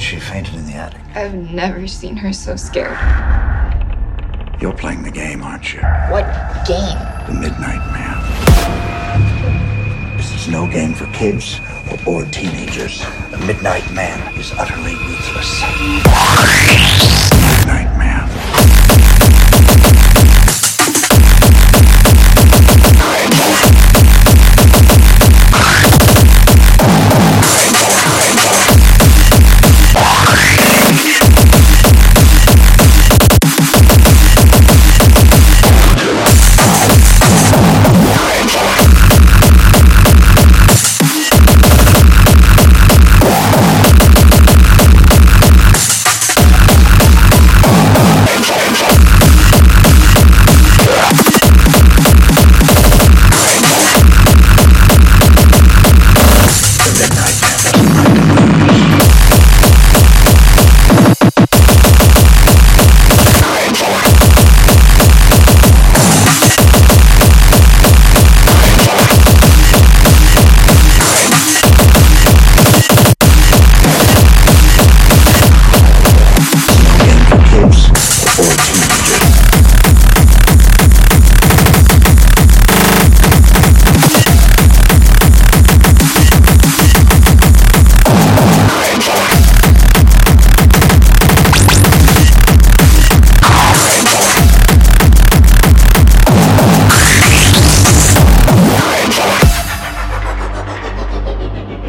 She fainted in the attic. I've never seen her so scared. You're playing the game, aren't you? What game? The Midnight Man. This is no game for kids or bored teenagers. The Midnight Man is utterly ruthless.